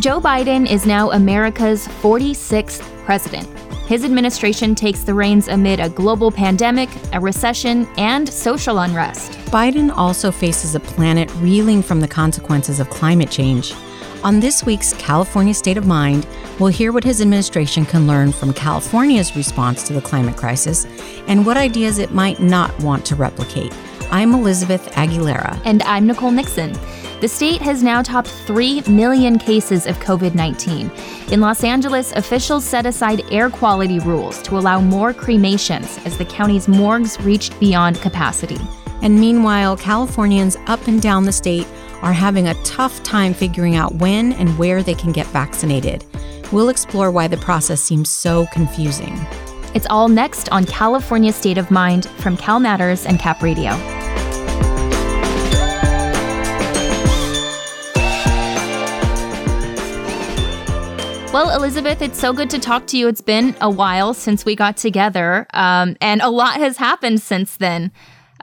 Joe Biden is now America's 46th president. His administration takes the reins amid a global pandemic, a recession, and social unrest. Biden also faces a planet reeling from the consequences of climate change. On this week's California State of Mind, we'll hear what his administration can learn from California's response to the climate crisis and what ideas it might not want to replicate. I'm Elizabeth Aguilera. And I'm Nicole Nixon. The state has now topped 3 million cases of COVID 19. In Los Angeles, officials set aside air quality rules to allow more cremations as the county's morgues reached beyond capacity. And meanwhile, Californians up and down the state are having a tough time figuring out when and where they can get vaccinated. We'll explore why the process seems so confusing. It's all next on California State of Mind from Cal Matters and Cap Radio. Well, Elizabeth, it's so good to talk to you. It's been a while since we got together, um, and a lot has happened since then.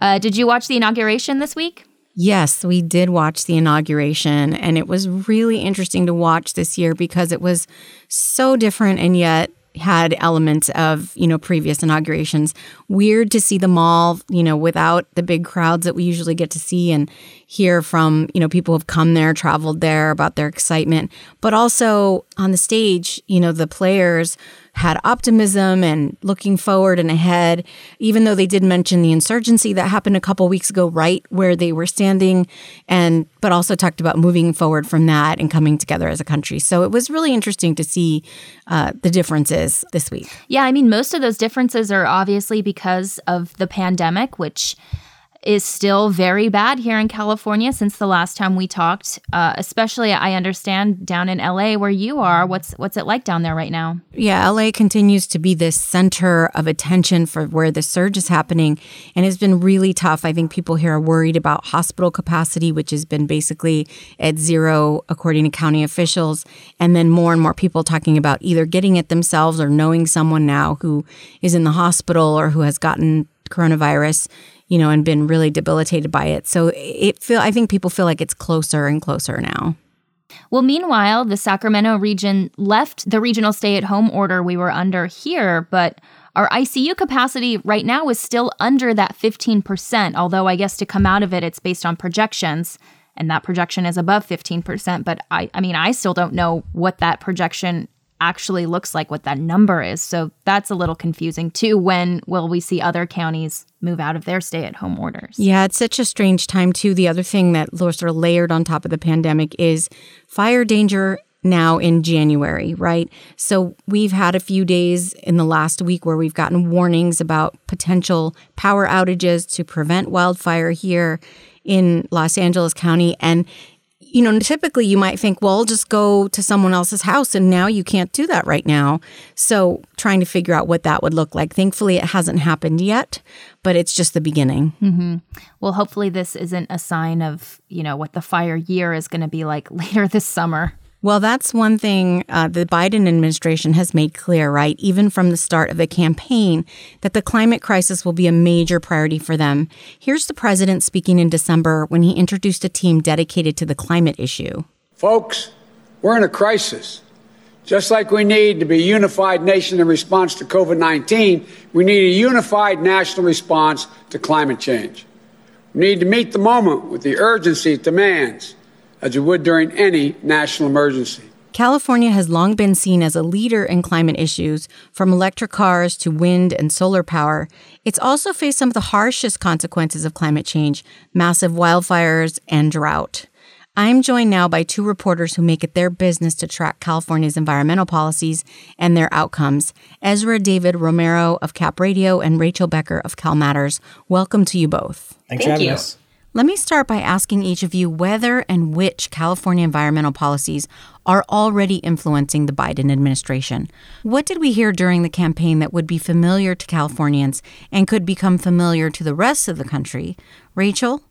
Uh, did you watch the inauguration this week? Yes, we did watch the inauguration, and it was really interesting to watch this year because it was so different and yet had elements of you know previous inaugurations. Weird to see them all you know without the big crowds that we usually get to see and hear from you know people who have come there traveled there about their excitement. But also on the stage you know the players had optimism and looking forward and ahead, even though they did mention the insurgency that happened a couple weeks ago, right where they were standing, and but also talked about moving forward from that and coming together as a country. So it was really interesting to see uh, the differences this week. Yeah, I mean, most of those differences are obviously because of the pandemic, which is still very bad here in California since the last time we talked. Uh, especially, I understand down in LA where you are. What's what's it like down there right now? Yeah, LA continues to be the center of attention for where the surge is happening, and it's been really tough. I think people here are worried about hospital capacity, which has been basically at zero according to county officials, and then more and more people talking about either getting it themselves or knowing someone now who is in the hospital or who has gotten coronavirus you know, and been really debilitated by it. So it feel I think people feel like it's closer and closer now. Well, meanwhile, the Sacramento region left the regional stay at home order we were under here, but our ICU capacity right now is still under that 15%, although I guess to come out of it, it's based on projections, and that projection is above 15%. But I, I mean, I still don't know what that projection actually looks like, what that number is. So that's a little confusing too. When will we see other counties move out of their stay at home orders? Yeah, it's such a strange time too. The other thing that sort of layered on top of the pandemic is fire danger now in January, right? So we've had a few days in the last week where we've gotten warnings about potential power outages to prevent wildfire here in Los Angeles County. And you know, typically you might think, well, just go to someone else's house. And now you can't do that right now. So trying to figure out what that would look like. Thankfully, it hasn't happened yet, but it's just the beginning. Mm-hmm. Well, hopefully, this isn't a sign of, you know, what the fire year is going to be like later this summer. Well, that's one thing uh, the Biden administration has made clear, right? Even from the start of the campaign, that the climate crisis will be a major priority for them. Here's the president speaking in December when he introduced a team dedicated to the climate issue. Folks, we're in a crisis. Just like we need to be a unified nation in response to COVID 19, we need a unified national response to climate change. We need to meet the moment with the urgency it demands as you would during any national emergency. California has long been seen as a leader in climate issues, from electric cars to wind and solar power. It's also faced some of the harshest consequences of climate change massive wildfires and drought. I'm joined now by two reporters who make it their business to track California's environmental policies and their outcomes Ezra David Romero of Cap Radio and Rachel Becker of Cal Matters. Welcome to you both. Thanks Thank for having you. us. Let me start by asking each of you whether and which California environmental policies are already influencing the Biden administration. What did we hear during the campaign that would be familiar to Californians and could become familiar to the rest of the country? Rachel?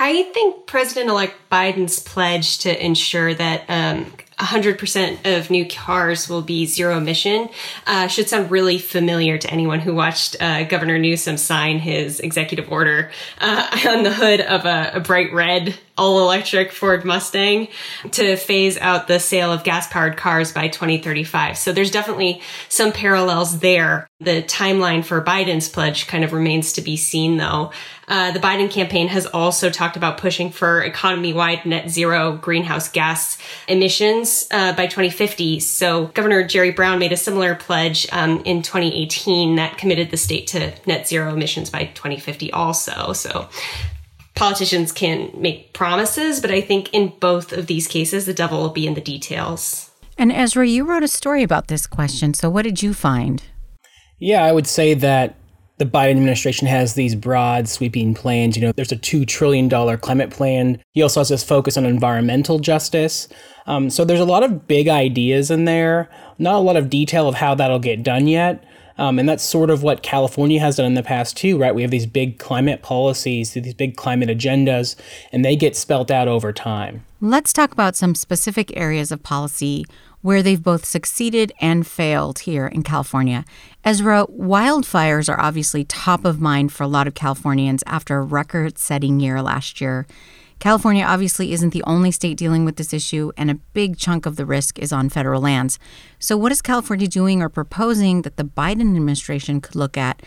I think President elect Biden's pledge to ensure that um, 100% of new cars will be zero emission uh, should sound really familiar to anyone who watched uh, Governor Newsom sign his executive order uh, on the hood of a, a bright red all electric Ford Mustang to phase out the sale of gas powered cars by 2035. So there's definitely some parallels there. The timeline for Biden's pledge kind of remains to be seen though. Uh, the Biden campaign has also talked about pushing for economy wide net zero greenhouse gas emissions uh, by 2050. So Governor Jerry Brown made a similar pledge um, in 2018 that committed the state to net zero emissions by 2050 also. So politicians can make promises, but I think in both of these cases, the devil will be in the details. And Ezra, you wrote a story about this question. So what did you find? Yeah, I would say that the Biden administration has these broad, sweeping plans. You know, there's a $2 trillion climate plan. He also has this focus on environmental justice. Um, so there's a lot of big ideas in there, not a lot of detail of how that'll get done yet. Um, and that's sort of what California has done in the past too, right? We have these big climate policies, these big climate agendas, and they get spelt out over time. Let's talk about some specific areas of policy where they've both succeeded and failed here in California. Ezra, wildfires are obviously top of mind for a lot of Californians after a record setting year last year. California obviously isn't the only state dealing with this issue, and a big chunk of the risk is on federal lands. So, what is California doing or proposing that the Biden administration could look at?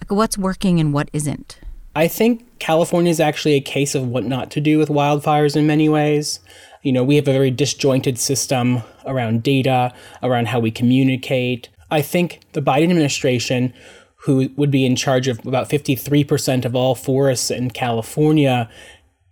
Like, what's working and what isn't? I think California is actually a case of what not to do with wildfires in many ways. You know, we have a very disjointed system around data, around how we communicate. I think the Biden administration, who would be in charge of about 53% of all forests in California,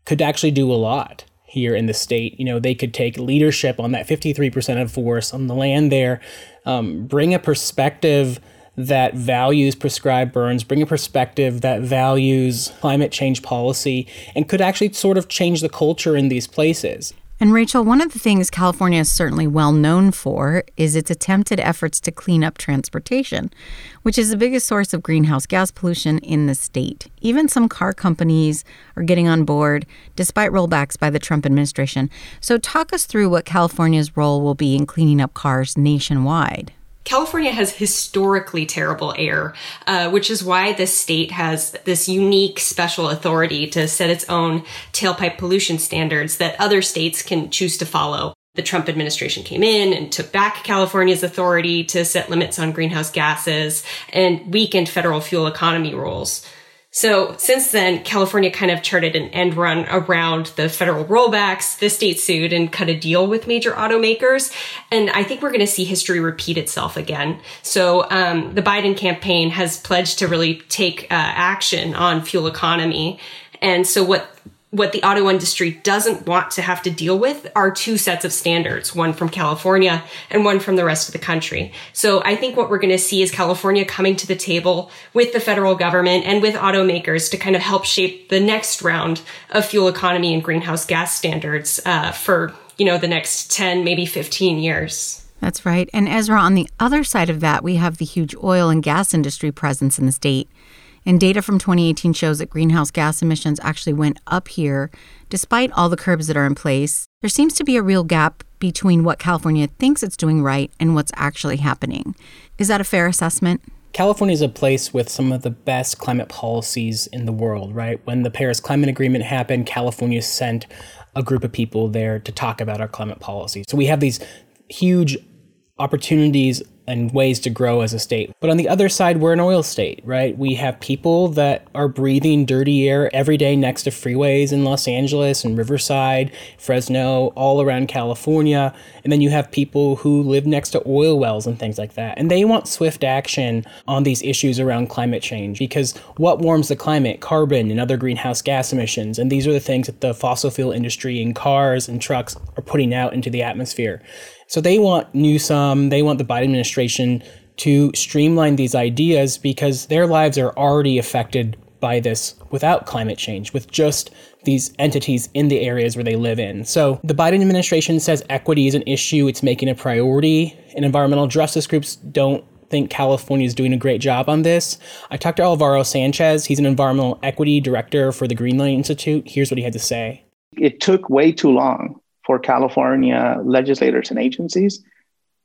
could actually do a lot here in the state. You know, they could take leadership on that 53% of forests on the land there, um, bring a perspective that values prescribed burns, bring a perspective that values climate change policy, and could actually sort of change the culture in these places. And Rachel, one of the things California is certainly well known for is its attempted efforts to clean up transportation, which is the biggest source of greenhouse gas pollution in the state. Even some car companies are getting on board, despite rollbacks by the Trump administration. So, talk us through what California's role will be in cleaning up cars nationwide. California has historically terrible air, uh, which is why this state has this unique special authority to set its own tailpipe pollution standards that other states can choose to follow. The Trump administration came in and took back California's authority to set limits on greenhouse gases and weakened federal fuel economy rules. So since then, California kind of charted an end run around the federal rollbacks. The state sued and cut a deal with major automakers. And I think we're going to see history repeat itself again. So um, the Biden campaign has pledged to really take uh, action on fuel economy. And so what what the auto industry doesn't want to have to deal with are two sets of standards, one from California and one from the rest of the country. So I think what we're going to see is California coming to the table with the federal government and with automakers to kind of help shape the next round of fuel economy and greenhouse gas standards uh, for, you know, the next 10, maybe 15 years. That's right. And Ezra, on the other side of that, we have the huge oil and gas industry presence in the state. And data from 2018 shows that greenhouse gas emissions actually went up here despite all the curbs that are in place. There seems to be a real gap between what California thinks it's doing right and what's actually happening. Is that a fair assessment? California is a place with some of the best climate policies in the world, right? When the Paris Climate Agreement happened, California sent a group of people there to talk about our climate policy. So we have these huge opportunities and ways to grow as a state. But on the other side, we're an oil state, right? We have people that are breathing dirty air every day next to freeways in Los Angeles and Riverside, Fresno, all around California. And then you have people who live next to oil wells and things like that. And they want swift action on these issues around climate change because what warms the climate? Carbon and other greenhouse gas emissions. And these are the things that the fossil fuel industry and cars and trucks are putting out into the atmosphere. So they want Newsom, they want the Biden administration to streamline these ideas because their lives are already affected by this without climate change, with just these entities in the areas where they live in. So the Biden administration says equity is an issue, it's making a priority, and environmental justice groups don't think California is doing a great job on this. I talked to Alvaro Sanchez, he's an environmental equity director for the Greenlining Institute. Here's what he had to say. It took way too long for California legislators and agencies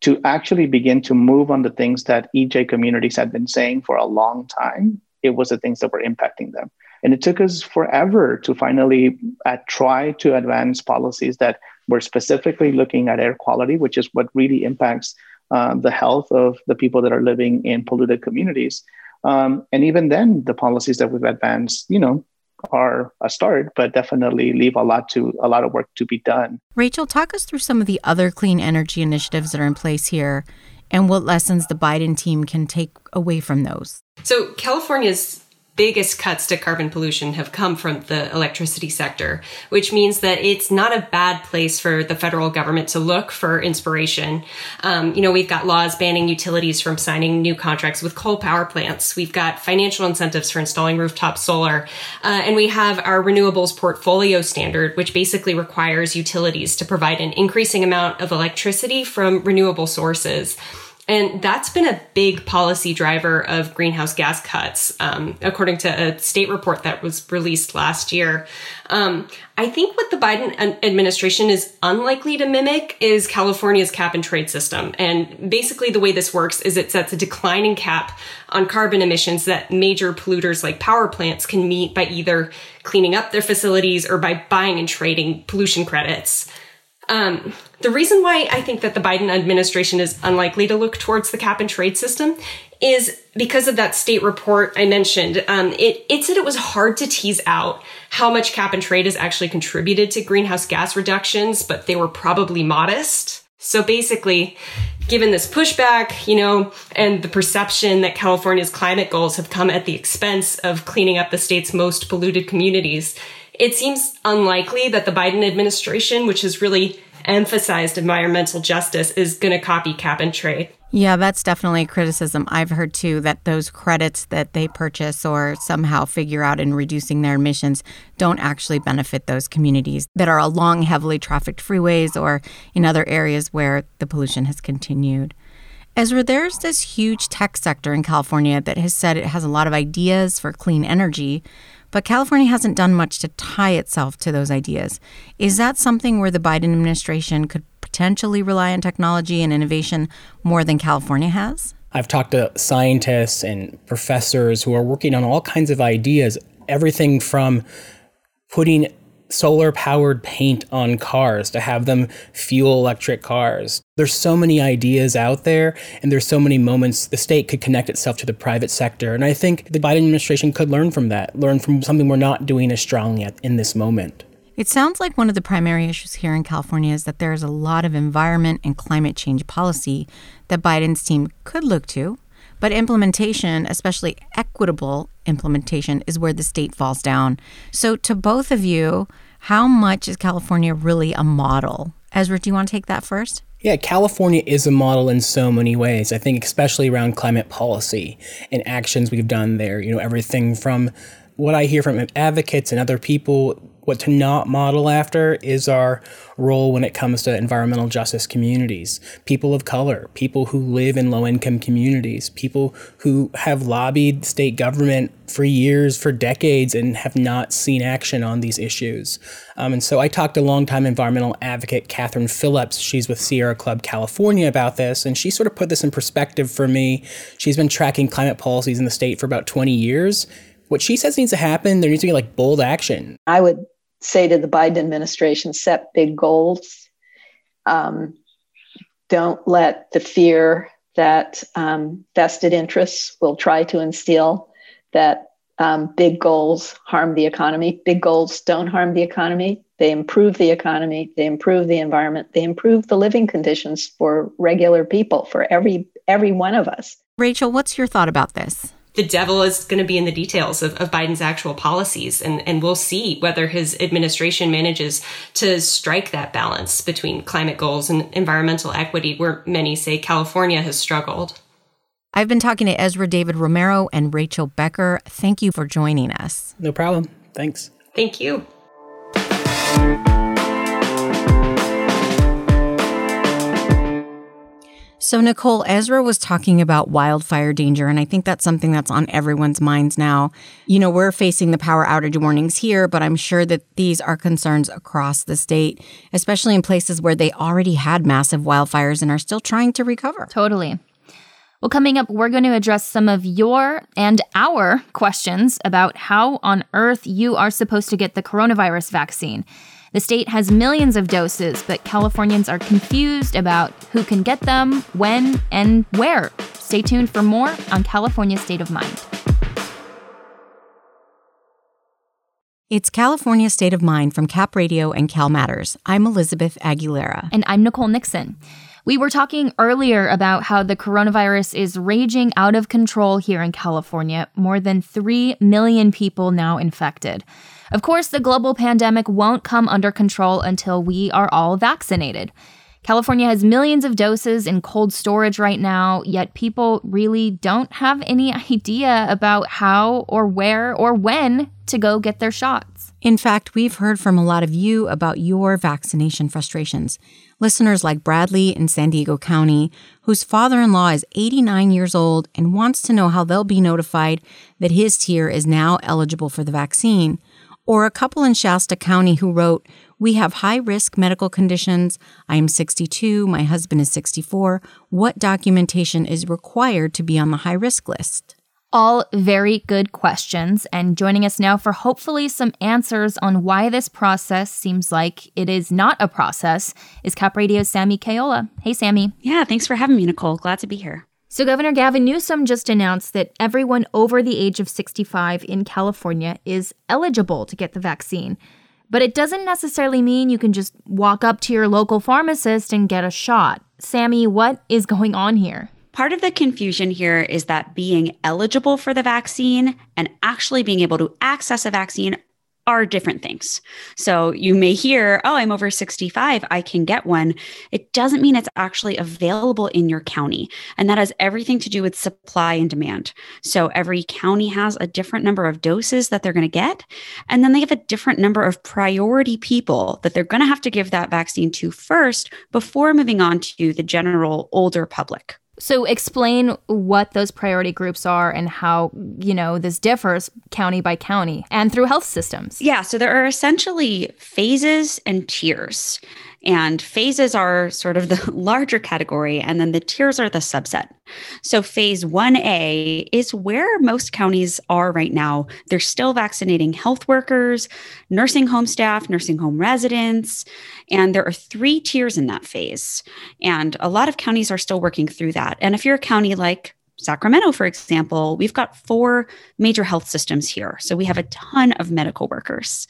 to actually begin to move on the things that EJ communities had been saying for a long time. It was the things that were impacting them. And it took us forever to finally uh, try to advance policies that were specifically looking at air quality, which is what really impacts uh, the health of the people that are living in polluted communities. Um, and even then, the policies that we've advanced, you know, are a start, but definitely leave a lot to a lot of work to be done. Rachel, talk us through some of the other clean energy initiatives that are in place here and what lessons the Biden team can take away from those. So California's biggest cuts to carbon pollution have come from the electricity sector, which means that it's not a bad place for the federal government to look for inspiration. Um, you know, we've got laws banning utilities from signing new contracts with coal power plants. We've got financial incentives for installing rooftop solar. Uh, and we have our renewables portfolio standard, which basically requires utilities to provide an increasing amount of electricity from renewable sources. And that's been a big policy driver of greenhouse gas cuts, um, according to a state report that was released last year. Um, I think what the Biden administration is unlikely to mimic is California's cap and trade system. And basically, the way this works is it sets a declining cap on carbon emissions that major polluters like power plants can meet by either cleaning up their facilities or by buying and trading pollution credits. Um, the reason why I think that the Biden administration is unlikely to look towards the cap and trade system is because of that state report I mentioned. Um, it, it said it was hard to tease out how much cap and trade has actually contributed to greenhouse gas reductions, but they were probably modest. So basically, given this pushback, you know, and the perception that California's climate goals have come at the expense of cleaning up the state's most polluted communities, it seems unlikely that the Biden administration, which has really emphasized environmental justice, is going to copy cap and trade. Yeah, that's definitely a criticism I've heard too that those credits that they purchase or somehow figure out in reducing their emissions don't actually benefit those communities that are along heavily trafficked freeways or in other areas where the pollution has continued. Ezra, there's this huge tech sector in California that has said it has a lot of ideas for clean energy, but California hasn't done much to tie itself to those ideas. Is that something where the Biden administration could potentially rely on technology and innovation more than California has? I've talked to scientists and professors who are working on all kinds of ideas, everything from putting solar powered paint on cars to have them fuel electric cars. There's so many ideas out there, and there's so many moments the state could connect itself to the private sector. And I think the Biden administration could learn from that, learn from something we're not doing as strongly at, in this moment. It sounds like one of the primary issues here in California is that there is a lot of environment and climate change policy that Biden's team could look to. But implementation, especially equitable implementation, is where the state falls down. So, to both of you, how much is California really a model? Ezra, do you want to take that first? Yeah, California is a model in so many ways. I think, especially around climate policy and actions we've done there. You know, everything from what I hear from advocates and other people what to not model after is our role when it comes to environmental justice communities, people of color, people who live in low income communities, people who have lobbied state government for years, for decades, and have not seen action on these issues. Um, and so I talked to longtime environmental advocate Kathryn Phillips. She's with Sierra Club California about this, and she sort of put this in perspective for me. She's been tracking climate policies in the state for about 20 years. What she says needs to happen, there needs to be like bold action. I would say to the Biden administration set big goals. Um, don't let the fear that um, vested interests will try to instill that um, big goals harm the economy. Big goals don't harm the economy. They improve the economy. They improve the environment. They improve the living conditions for regular people, for every every one of us. Rachel, what's your thought about this? The devil is going to be in the details of, of Biden's actual policies. And, and we'll see whether his administration manages to strike that balance between climate goals and environmental equity, where many say California has struggled. I've been talking to Ezra David Romero and Rachel Becker. Thank you for joining us. No problem. Thanks. Thank you. So, Nicole, Ezra was talking about wildfire danger, and I think that's something that's on everyone's minds now. You know, we're facing the power outage warnings here, but I'm sure that these are concerns across the state, especially in places where they already had massive wildfires and are still trying to recover. Totally. Well, coming up, we're going to address some of your and our questions about how on earth you are supposed to get the coronavirus vaccine. The state has millions of doses, but Californians are confused about who can get them, when, and where. Stay tuned for more on California State of Mind. It's California State of Mind from Cap Radio and Cal Matters. I'm Elizabeth Aguilera. And I'm Nicole Nixon. We were talking earlier about how the coronavirus is raging out of control here in California, more than 3 million people now infected. Of course, the global pandemic won't come under control until we are all vaccinated. California has millions of doses in cold storage right now, yet people really don't have any idea about how or where or when to go get their shots. In fact, we've heard from a lot of you about your vaccination frustrations. Listeners like Bradley in San Diego County, whose father in law is 89 years old and wants to know how they'll be notified that his tier is now eligible for the vaccine. Or a couple in Shasta County who wrote, We have high risk medical conditions. I am 62. My husband is 64. What documentation is required to be on the high risk list? All very good questions. And joining us now for hopefully some answers on why this process seems like it is not a process is Cap Radio's Sammy Caiola. Hey, Sammy. Yeah, thanks for having me, Nicole. Glad to be here. So, Governor Gavin Newsom just announced that everyone over the age of 65 in California is eligible to get the vaccine. But it doesn't necessarily mean you can just walk up to your local pharmacist and get a shot. Sammy, what is going on here? Part of the confusion here is that being eligible for the vaccine and actually being able to access a vaccine are different things. So you may hear, oh, I'm over 65, I can get one. It doesn't mean it's actually available in your county. And that has everything to do with supply and demand. So every county has a different number of doses that they're going to get. And then they have a different number of priority people that they're going to have to give that vaccine to first before moving on to the general older public. So explain what those priority groups are and how, you know, this differs county by county and through health systems. Yeah, so there are essentially phases and tiers. And phases are sort of the larger category, and then the tiers are the subset. So, phase 1A is where most counties are right now. They're still vaccinating health workers, nursing home staff, nursing home residents, and there are three tiers in that phase. And a lot of counties are still working through that. And if you're a county like Sacramento, for example, we've got four major health systems here. So, we have a ton of medical workers.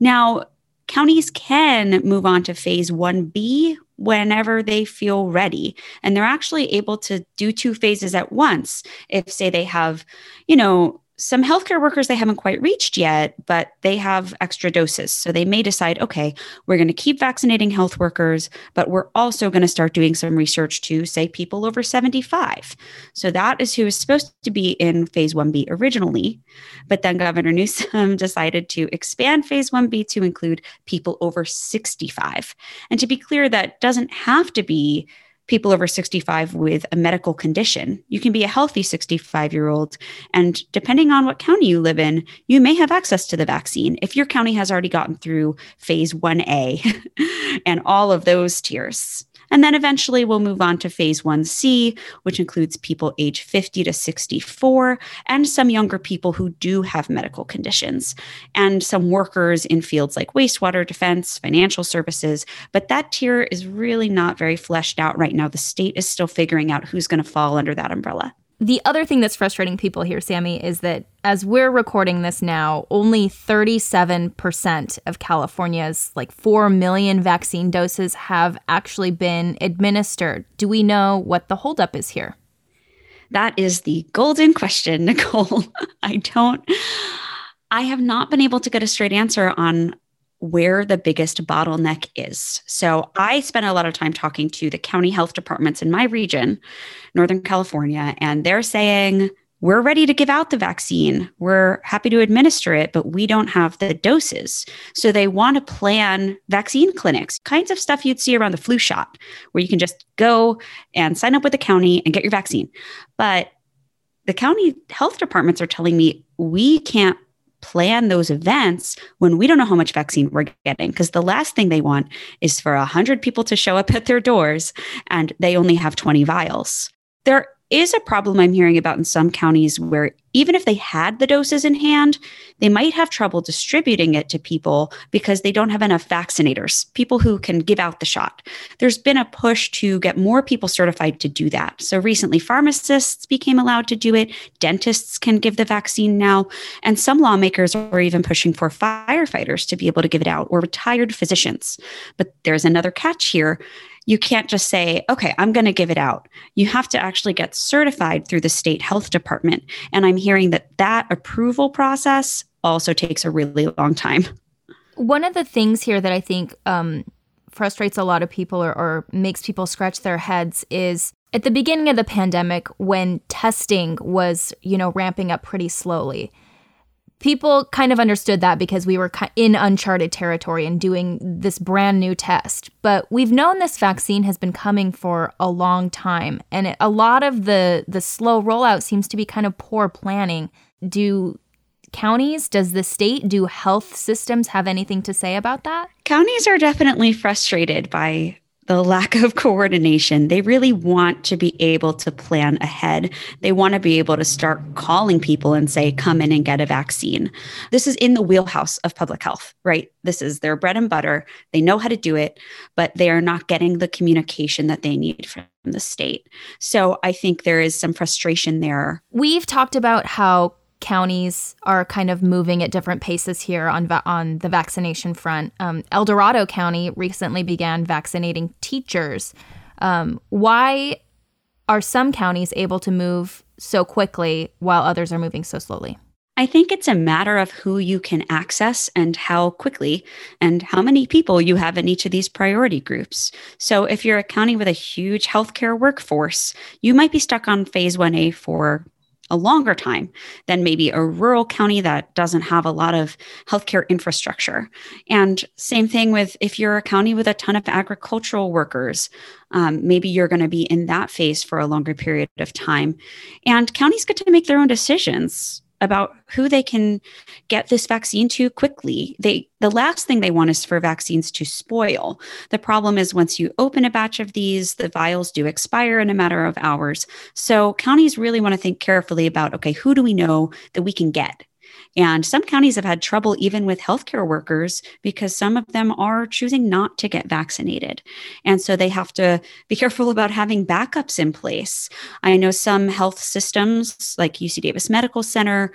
Now, counties can move on to phase 1B whenever they feel ready. And they're actually able to do two phases at once. If, say, they have, you know, some healthcare workers they haven't quite reached yet, but they have extra doses. So they may decide, okay, we're going to keep vaccinating health workers, but we're also going to start doing some research to, say, people over 75. So that is who is supposed to be in phase 1B originally. But then Governor Newsom decided to expand phase 1B to include people over 65. And to be clear, that doesn't have to be people over 65 with a medical condition. You can be a healthy 65 year old. And depending on what county you live in, you may have access to the vaccine if your county has already gotten through phase 1A and all of those tiers. And then eventually we'll move on to phase 1C, which includes people age 50 to 64 and some younger people who do have medical conditions and some workers in fields like wastewater defense, financial services. But that tier is really not very fleshed out right now. The state is still figuring out who's going to fall under that umbrella. The other thing that's frustrating people here, Sammy, is that as we're recording this now, only 37% of California's like 4 million vaccine doses have actually been administered. Do we know what the holdup is here? That is the golden question, Nicole. I don't, I have not been able to get a straight answer on where the biggest bottleneck is. So I spent a lot of time talking to the county health departments in my region, Northern California, and they're saying we're ready to give out the vaccine. We're happy to administer it, but we don't have the doses. So they want to plan vaccine clinics, kinds of stuff you'd see around the flu shot, where you can just go and sign up with the county and get your vaccine. But the county health departments are telling me we can't plan those events when we don't know how much vaccine we're getting because the last thing they want is for 100 people to show up at their doors and they only have 20 vials. There is a problem I'm hearing about in some counties where even if they had the doses in hand, they might have trouble distributing it to people because they don't have enough vaccinators, people who can give out the shot. There's been a push to get more people certified to do that. So recently, pharmacists became allowed to do it, dentists can give the vaccine now, and some lawmakers are even pushing for firefighters to be able to give it out or retired physicians. But there's another catch here you can't just say, okay, I'm going to give it out. You have to actually get certified through the state health department. And I'm hearing that that approval process also takes a really long time. One of the things here that I think um, frustrates a lot of people or, or makes people scratch their heads is at the beginning of the pandemic when testing was, you know, ramping up pretty slowly people kind of understood that because we were in uncharted territory and doing this brand new test. But we've known this vaccine has been coming for a long time, and a lot of the the slow rollout seems to be kind of poor planning. Do counties, does the state, do health systems have anything to say about that? Counties are definitely frustrated by the lack of coordination. They really want to be able to plan ahead. They want to be able to start calling people and say, come in and get a vaccine. This is in the wheelhouse of public health, right? This is their bread and butter. They know how to do it, but they are not getting the communication that they need from the state. So I think there is some frustration there. We've talked about how counties are kind of moving at different paces here on va- on the vaccination front. Um, El Dorado County recently began vaccinating teachers. Um, why are some counties able to move so quickly while others are moving so slowly? I think it's a matter of who you can access and how quickly and how many people you have in each of these priority groups. So, if you're a county with a huge healthcare workforce, you might be stuck on phase 1A for a longer time than maybe a rural county that doesn't have a lot of healthcare infrastructure. And same thing with if you're a county with a ton of agricultural workers, um, maybe you're going to be in that phase for a longer period of time. And counties get to make their own decisions about who they can get this vaccine to quickly. They the last thing they want is for vaccines to spoil. The problem is once you open a batch of these, the vials do expire in a matter of hours. So counties really want to think carefully about okay, who do we know that we can get? And some counties have had trouble even with healthcare workers because some of them are choosing not to get vaccinated. And so they have to be careful about having backups in place. I know some health systems, like UC Davis Medical Center,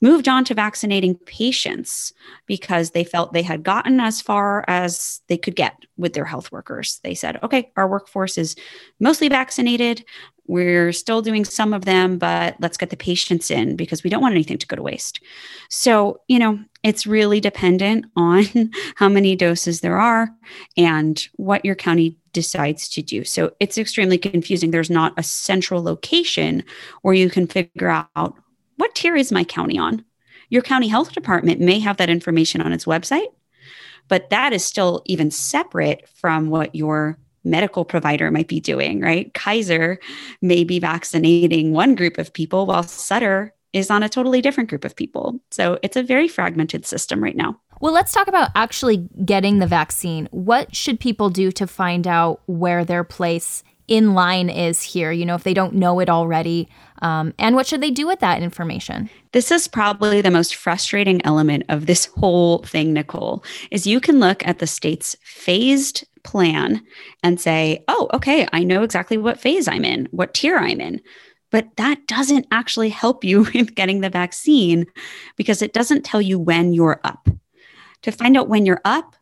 moved on to vaccinating patients because they felt they had gotten as far as they could get with their health workers. They said, okay, our workforce is mostly vaccinated. We're still doing some of them, but let's get the patients in because we don't want anything to go to waste. So, you know, it's really dependent on how many doses there are and what your county decides to do. So it's extremely confusing. There's not a central location where you can figure out what tier is my county on? Your county health department may have that information on its website, but that is still even separate from what your medical provider might be doing, right? Kaiser may be vaccinating one group of people while Sutter is on a totally different group of people. So it's a very fragmented system right now. Well, let's talk about actually getting the vaccine. What should people do to find out where their place in line is here, you know, if they don't know it already? Um, and what should they do with that information? This is probably the most frustrating element of this whole thing, Nicole, is you can look at the state's phased plan and say, oh, okay, I know exactly what phase I'm in, what tier I'm in. But that doesn't actually help you with getting the vaccine because it doesn't tell you when you're up. To find out when you're up,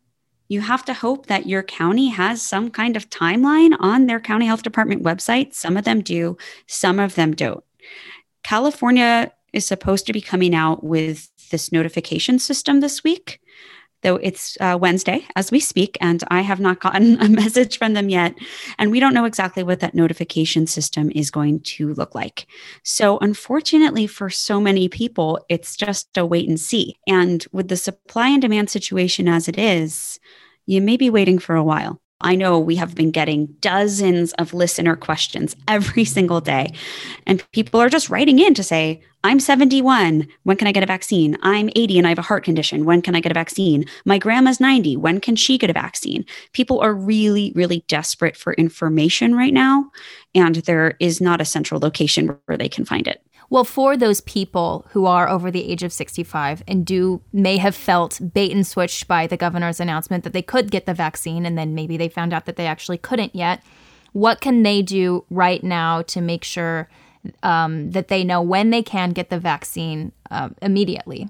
you have to hope that your county has some kind of timeline on their county health department website. Some of them do, some of them don't. California is supposed to be coming out with this notification system this week though it's uh, Wednesday as we speak, and I have not gotten a message from them yet. And we don't know exactly what that notification system is going to look like. So, unfortunately, for so many people, it's just a wait and see. And with the supply and demand situation as it is, you may be waiting for a while. I know we have been getting dozens of listener questions every single day. And people are just writing in to say, I'm 71. When can I get a vaccine? I'm 80 and I have a heart condition. When can I get a vaccine? My grandma's 90. When can she get a vaccine? People are really, really desperate for information right now. And there is not a central location where they can find it. Well, for those people who are over the age of 65 and do may have felt bait and switched by the governor's announcement that they could get the vaccine and then maybe they found out that they actually couldn't yet, what can they do right now to make sure um, that they know when they can get the vaccine uh, immediately?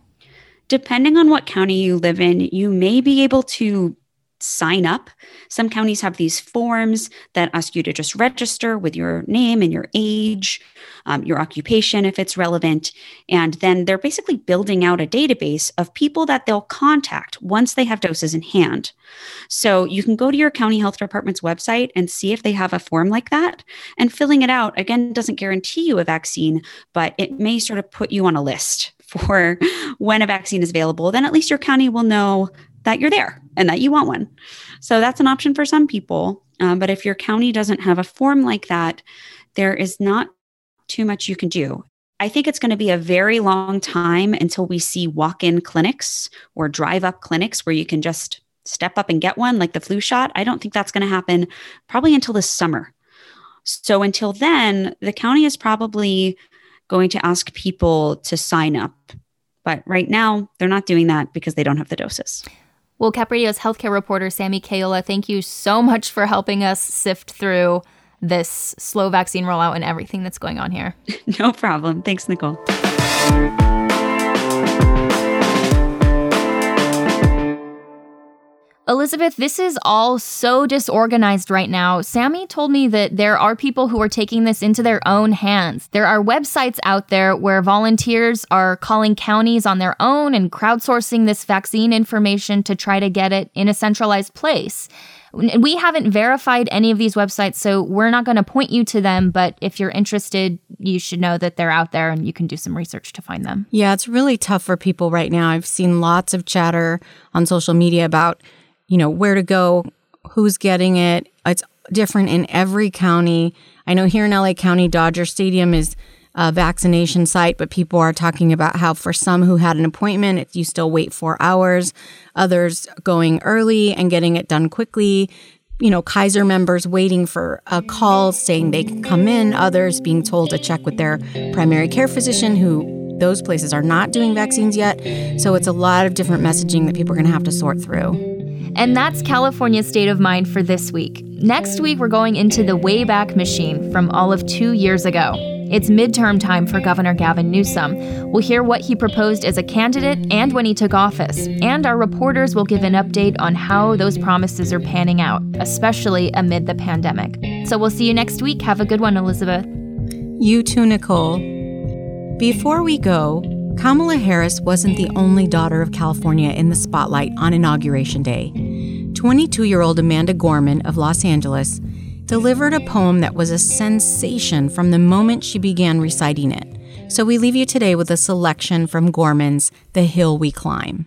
Depending on what county you live in, you may be able to sign up. Some counties have these forms that ask you to just register with your name and your age, um, your occupation, if it's relevant. And then they're basically building out a database of people that they'll contact once they have doses in hand. So you can go to your county health department's website and see if they have a form like that. And filling it out, again, doesn't guarantee you a vaccine, but it may sort of put you on a list for when a vaccine is available. Then at least your county will know that you're there and that you want one. So that's an option for some people. Um, but if your county doesn't have a form like that, there is not too much you can do. I think it's going to be a very long time until we see walk in clinics or drive up clinics where you can just step up and get one, like the flu shot. I don't think that's going to happen probably until this summer. So until then, the county is probably going to ask people to sign up. But right now, they're not doing that because they don't have the doses. Well, Cap Radio's healthcare reporter, Sammy Caiola, thank you so much for helping us sift through this slow vaccine rollout and everything that's going on here. no problem. Thanks, Nicole. Elizabeth, this is all so disorganized right now. Sammy told me that there are people who are taking this into their own hands. There are websites out there where volunteers are calling counties on their own and crowdsourcing this vaccine information to try to get it in a centralized place. We haven't verified any of these websites, so we're not going to point you to them. But if you're interested, you should know that they're out there and you can do some research to find them. Yeah, it's really tough for people right now. I've seen lots of chatter on social media about you know, where to go, who's getting it. It's different in every county. I know here in LA County, Dodger Stadium is a vaccination site, but people are talking about how for some who had an appointment, you still wait four hours, others going early and getting it done quickly. You know, Kaiser members waiting for a call saying they can come in, others being told to check with their primary care physician who those places are not doing vaccines yet. So it's a lot of different messaging that people are going to have to sort through. And that's California's state of mind for this week. Next week, we're going into the Wayback Machine from all of two years ago. It's midterm time for Governor Gavin Newsom. We'll hear what he proposed as a candidate and when he took office. And our reporters will give an update on how those promises are panning out, especially amid the pandemic. So we'll see you next week. Have a good one, Elizabeth. You too, Nicole. Before we go, Kamala Harris wasn't the only daughter of California in the spotlight on Inauguration Day. 22 year old Amanda Gorman of Los Angeles delivered a poem that was a sensation from the moment she began reciting it. So we leave you today with a selection from Gorman's The Hill We Climb.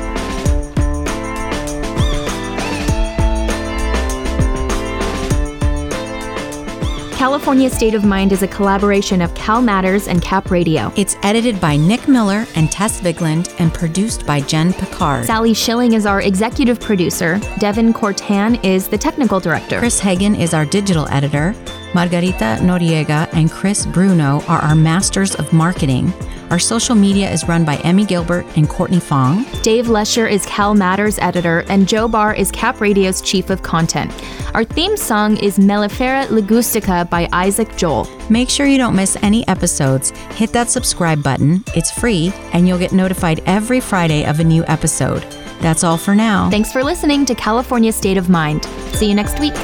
California State of Mind is a collaboration of Cal Matters and Cap Radio. It's edited by Nick Miller and Tess Vigland and produced by Jen Picard. Sally Schilling is our executive producer. Devin Cortan is the technical director. Chris Hagen is our digital editor. Margarita Noriega and Chris Bruno are our masters of marketing. Our social media is run by Emmy Gilbert and Courtney Fong. Dave Lesher is Cal Matters editor, and Joe Barr is Cap Radio's chief of content. Our theme song is Mellifera Ligustica by Isaac Joel. Make sure you don't miss any episodes. Hit that subscribe button, it's free, and you'll get notified every Friday of a new episode. That's all for now. Thanks for listening to California State of Mind. See you next week.